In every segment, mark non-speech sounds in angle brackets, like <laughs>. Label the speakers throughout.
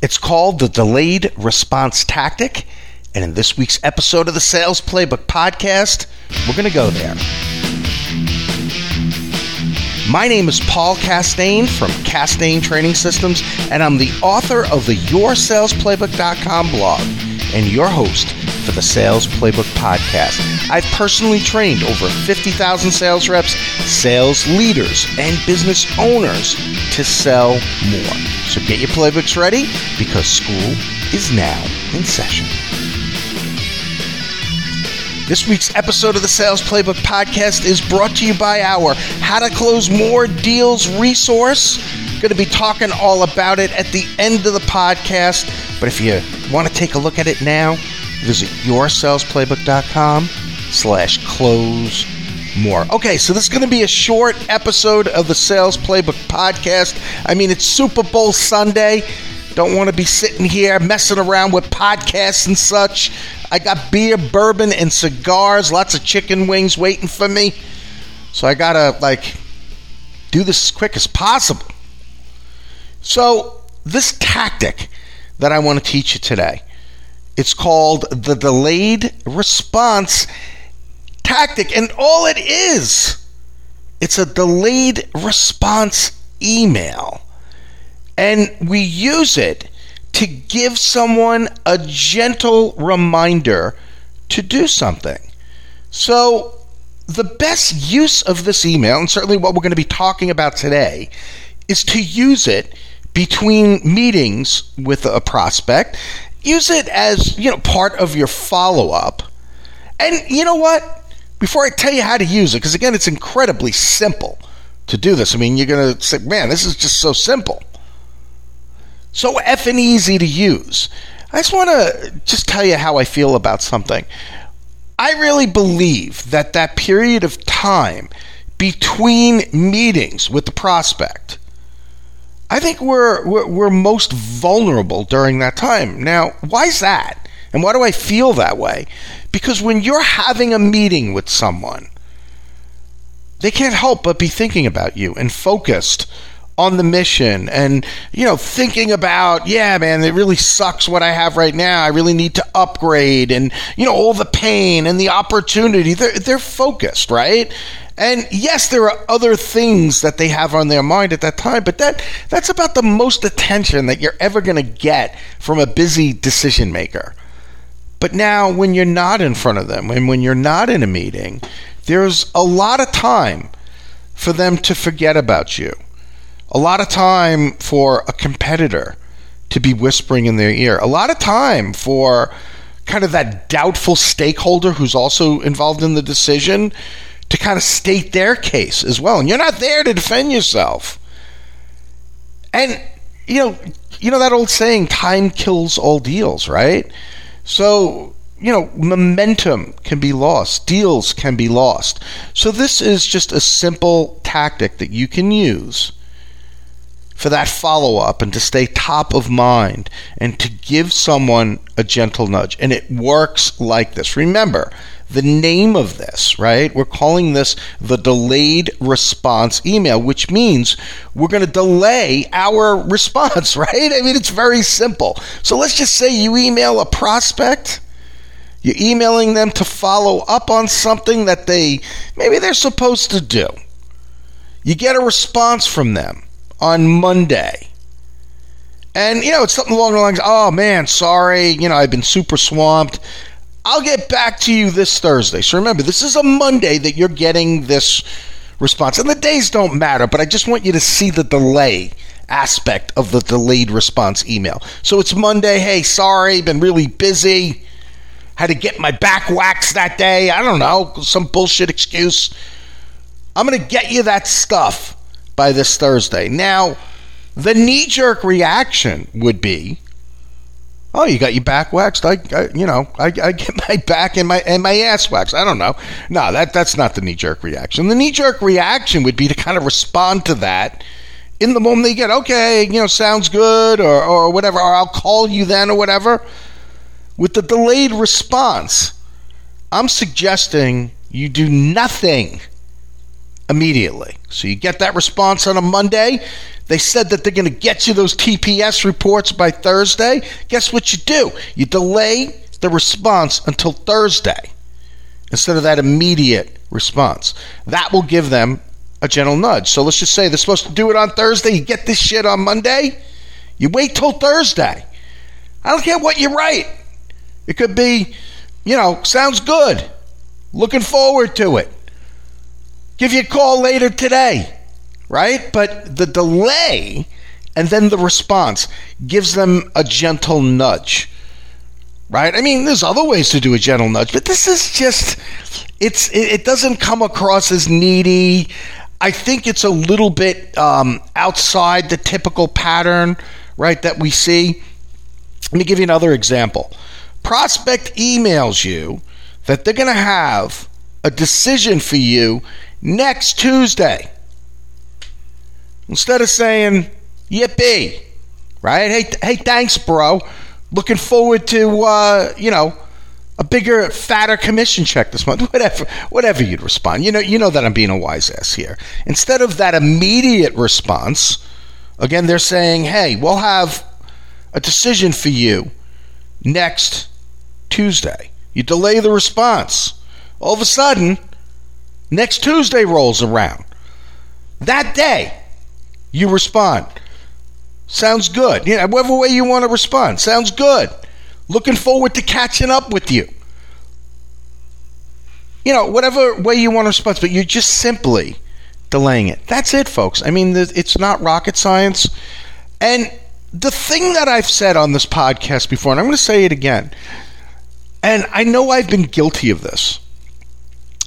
Speaker 1: It's called the delayed response tactic. And in this week's episode of the Sales Playbook podcast, we're going to go there. My name is Paul Castain from Castain Training Systems, and I'm the author of the YourSalesPlaybook.com blog and your host for the Sales Playbook podcast. I've personally trained over 50,000 sales reps, sales leaders, and business owners to sell more. So get your playbooks ready because school is now in session. This week's episode of the Sales Playbook podcast is brought to you by our How to Close More Deals resource. Going to be talking all about it at the end of the podcast. But if you want to take a look at it now, visit yoursalesplaybook.com slash close more. Okay, so this is going to be a short episode of the Sales Playbook podcast. I mean, it's Super Bowl Sunday. Don't want to be sitting here messing around with podcasts and such. I got beer, bourbon, and cigars, lots of chicken wings waiting for me. So I got to, like, do this as quick as possible. So, this tactic that I want to teach you today, it's called the delayed response tactic. And all it is, it's a delayed response email and we use it to give someone a gentle reminder to do something. So, the best use of this email, and certainly what we're going to be talking about today, is to use it between meetings with a prospect. Use it as, you know, part of your follow-up. And you know what? Before I tell you how to use it, because again, it's incredibly simple to do this. I mean, you're to say, man, this is just so simple so effing easy to use. I just want to just tell you how I feel about something. I really believe that that period of time between meetings with the prospect, I think we're, we're, we're most vulnerable during that time. Now, why is that? And why do I feel that way? Because when you're having a meeting with someone, they can't help but be thinking about you and focused on the mission and you know thinking about yeah man it really sucks what i have right now i really need to upgrade and you know all the pain and the opportunity they're, they're focused right and yes there are other things that they have on their mind at that time but that that's about the most attention that you're ever going to get from a busy decision maker. But now when you're not in front of them and when you're not in a meeting there's a lot of time for them to forget about you. A lot of time for a competitor to be whispering in their ear, a lot of time for kind of that doubtful stakeholder who's also involved in the decision to kind of state their case as well. And you're not there to defend yourself. And you know, you know that old saying, time kills all deals, right? So, you know, momentum can be lost, deals can be lost. So this is just a simple tactic that you can use for that follow up and to stay top of mind and to give someone a gentle nudge. And it works like this. Remember, the name of this, right? We're calling this the delayed response email, which means we're going to delay our <laughs> response, right? I mean, it's very simple. So let's just say you email a prospect. You're emailing them to follow up on something that they maybe they're supposed to do. You get a response from them on Monday. And, you know, it's something along the lines, oh man, sorry, you know, I've been super swamped. I'll get back to you this Thursday. So remember, this is a Monday that you're getting this response. And the days don't matter, but I just want you to see the delay aspect of the delayed response email. So it's Monday, hey, sorry, been really busy. Had to get my back waxed that day. I don't know, some bullshit excuse. I'm going to get you that stuff by this Thursday. Now, the knee jerk reaction would be, "Oh, you got your back waxed? I, I you know, I, I, get my back and my and my ass waxed. I don't know. No, that that's not the knee jerk reaction. The knee jerk reaction would be to kind of respond to that." In the moment they get, okay, you know, sounds good, or, or whatever, or I'll call you then, or whatever. With the delayed response, I'm suggesting you do nothing immediately. So you get that response on a Monday. They said that they're going to get you those TPS reports by Thursday. Guess what you do? You delay the response until Thursday instead of that immediate response. That will give them a gentle nudge. So let's just say they're supposed to do it on Thursday. You get this shit on Monday. You wait till Thursday. I don't care what you write. It could be, you know, sounds good. Looking forward to it. Give you a call later today, right? But the delay and then the response gives them a gentle nudge, right? I mean, there's other ways to do a gentle nudge, but this is just, it's, it, doesn't come across as needy. I think it's a little bit um, outside the typical pattern, right, that we see. Let me give you another example. Prospect emails you that they're going to have a decision for you next Tuesday. Instead of saying, yippee, right? Hey, hey, thanks, bro. Looking forward to, uh, you know, a bigger, fatter commission check this month. <laughs> Whatever, whatever you'd respond. You know, you know that I'm being a wise ass here. Instead of that immediate response, again, they're saying, "Hey, we'll have a decision for you next Tuesday." You delay the response. All of a sudden, next Tuesday rolls around. That day, you respond. Sounds good. You know, whatever way you want to respond. Sounds good. Looking forward to catching up with you. You know, whatever way you want to respond, but you're just simply delaying it. That's it, folks. I mean, it's not rocket science. And the thing that I've said on this podcast before, and I'm going to say it again, and I know I've been guilty of this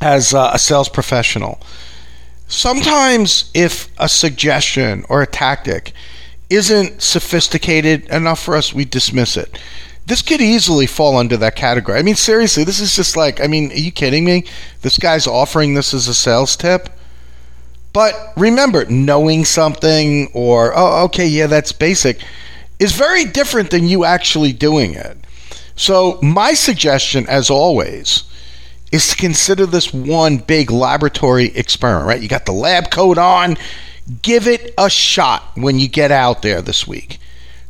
Speaker 1: as a sales professional. Sometimes, if a suggestion or a tactic isn't sophisticated enough for us, we dismiss it. This could easily fall under that category. I mean, seriously, this is just like, I mean, are you kidding me? This guy's offering this as a sales tip? But remember, knowing something or, oh, okay, yeah, that's basic, is very different than you actually doing it. So, my suggestion, as always, is to consider this one big laboratory experiment, right? You got the lab coat on, give it a shot when you get out there this week.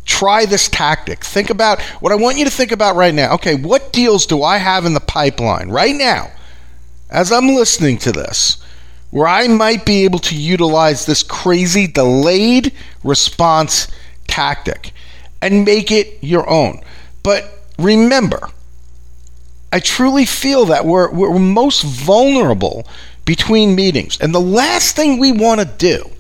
Speaker 1: Try this tactic. Think about what I want you to think about right now. Okay, what deals do I have in the pipeline right now as I'm listening to this where I might be able to utilize this crazy delayed response tactic and make it your own? But remember, I truly feel that we're, we're most vulnerable between meetings. And the last thing we want to do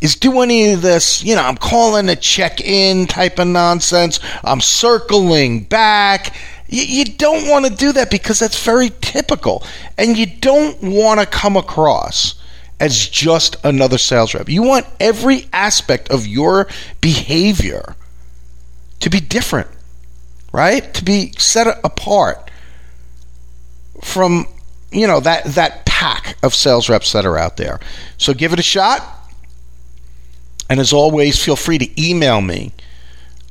Speaker 1: is do any of this, you know, I'm calling a check in type of nonsense. I'm circling back. You, you don't want to do that because that's very typical. And you don't want to come across as just another sales rep. You want every aspect of your behavior to be different right? To be set apart from you know that that pack of sales reps that are out there. So give it a shot. And as always, feel free to email me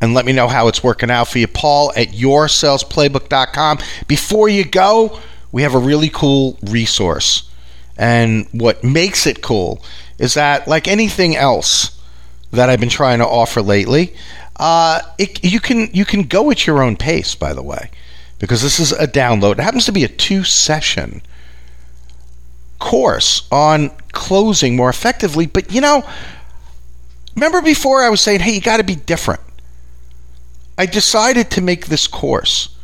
Speaker 1: and let me know how it's working out for you. Paul at yoursalesplaybook.com. Before you go, we have a really cool resource. And what makes it cool is that, like anything else that I've been trying to offer lately, uh, it, you can you can go at your own pace. By the way, because this is a download. It happens to be a two session course on closing more effectively. But you know, remember before I was saying, hey, you got to be different. I decided to make this course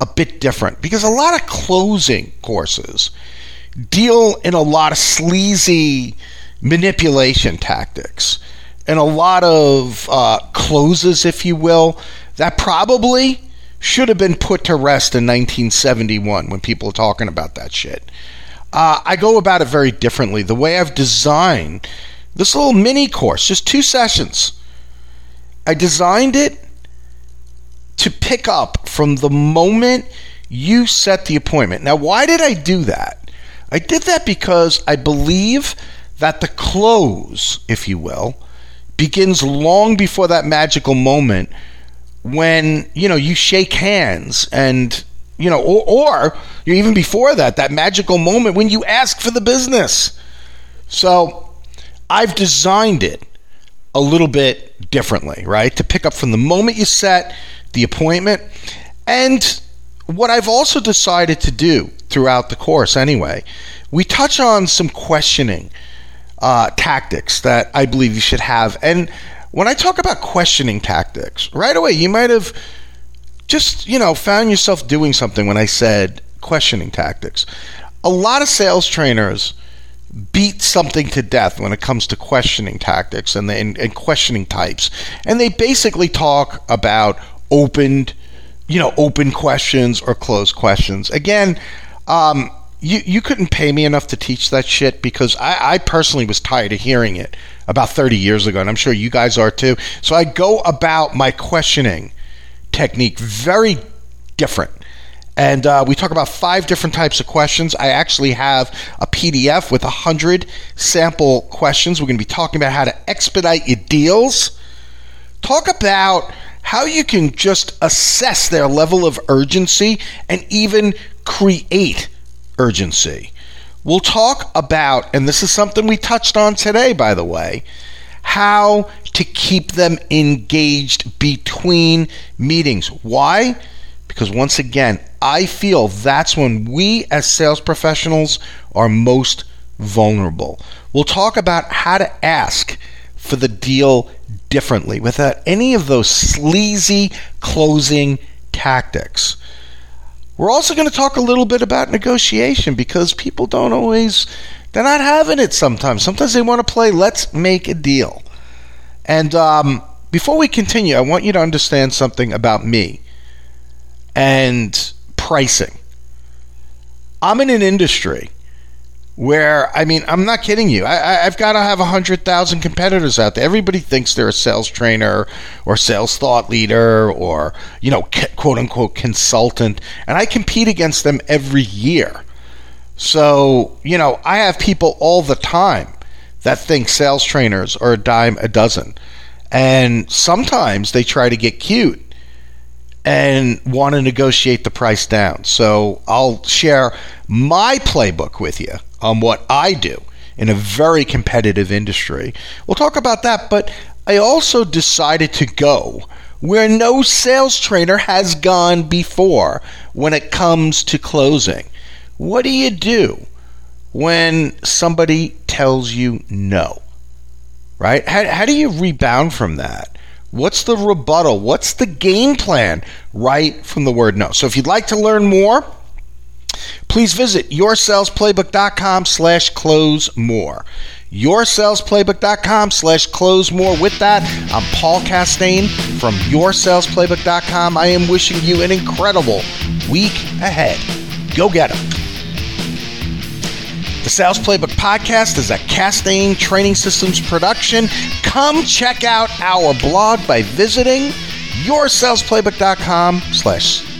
Speaker 1: a bit different because a lot of closing courses deal in a lot of sleazy manipulation tactics and a lot of uh, closes, if you will, that probably should have been put to rest in 1971 when people are talking about that shit. Uh, I go about it very differently. The way I've designed this little mini course, just two sessions, I designed it to pick up from the moment you set the appointment. Now, why did I do that? I did that because I believe that the close, if you will, begins long before that magical moment when you know you shake hands and you know or, or even before that that magical moment when you ask for the business So I've designed it a little bit differently, right? To pick up from the moment you set the appointment. And what I've also decided to do throughout the course, anyway, we touch on some questioning uh, tactics that I believe you should have. And when I talk about questioning tactics, right away, you might have just, you know, found yourself doing something when I said questioning tactics. A lot of sales trainers beat something to death when it comes to questioning tactics and, the, and, and questioning types. And they basically talk about opened, you know, open questions or closed questions. Again, um, you, you couldn't pay me enough to teach that shit because I, I personally was tired of hearing it about 30 years ago, and I'm sure you guys are too. So I go about my questioning technique very different. And uh, we talk about five different types of questions. I actually have a PDF with 100 sample questions. We're going to be talking about how to expedite your deals. Talk about how you can just assess their level of urgency and even create urgency. We'll talk about, and this is something we touched on today, by the way, how to keep them engaged between meetings. Why? Because once again, I feel that's when we as sales professionals are most vulnerable. We'll talk about how to ask for the deal differently without any of those sleazy closing tactics. We're also going to talk a little bit about negotiation because people don't always, they're not having it sometimes. Sometimes they want to play, let's make a deal. And um, before we continue, I want you to understand something about me and pricing. I'm in an industry where I mean I'm not kidding you. I, have got to have hundred thousand competitors out there. Everybody thinks they're a sales trainer or sales thought leader or you know quote unquote consultant, and I compete against them every year. So you know I have people all the time that think sales trainers are a dime a dozen, and sometimes they try to get cute and want to negotiate the price down. So I'll share my playbook with you on what I do in a very competitive industry. We'll talk about that, but I also decided to go where no sales trainer has gone before when it comes to closing. What do you do when somebody tells you no? Right? How, how do you rebound from that? What's the rebuttal? What's the game plan right from the word no? So if you'd like to learn more, please visit yoursalesplaybook.com slash close more. Yoursalesplaybook.com slash close more. With that i'm paul castain from yoursalesplaybook.com i am wishing you an incredible week ahead. Go get them the Sales Playbook Podcast is a Castain Training Systems production. Come check out our blog by visiting yoursalesplaybook.com slash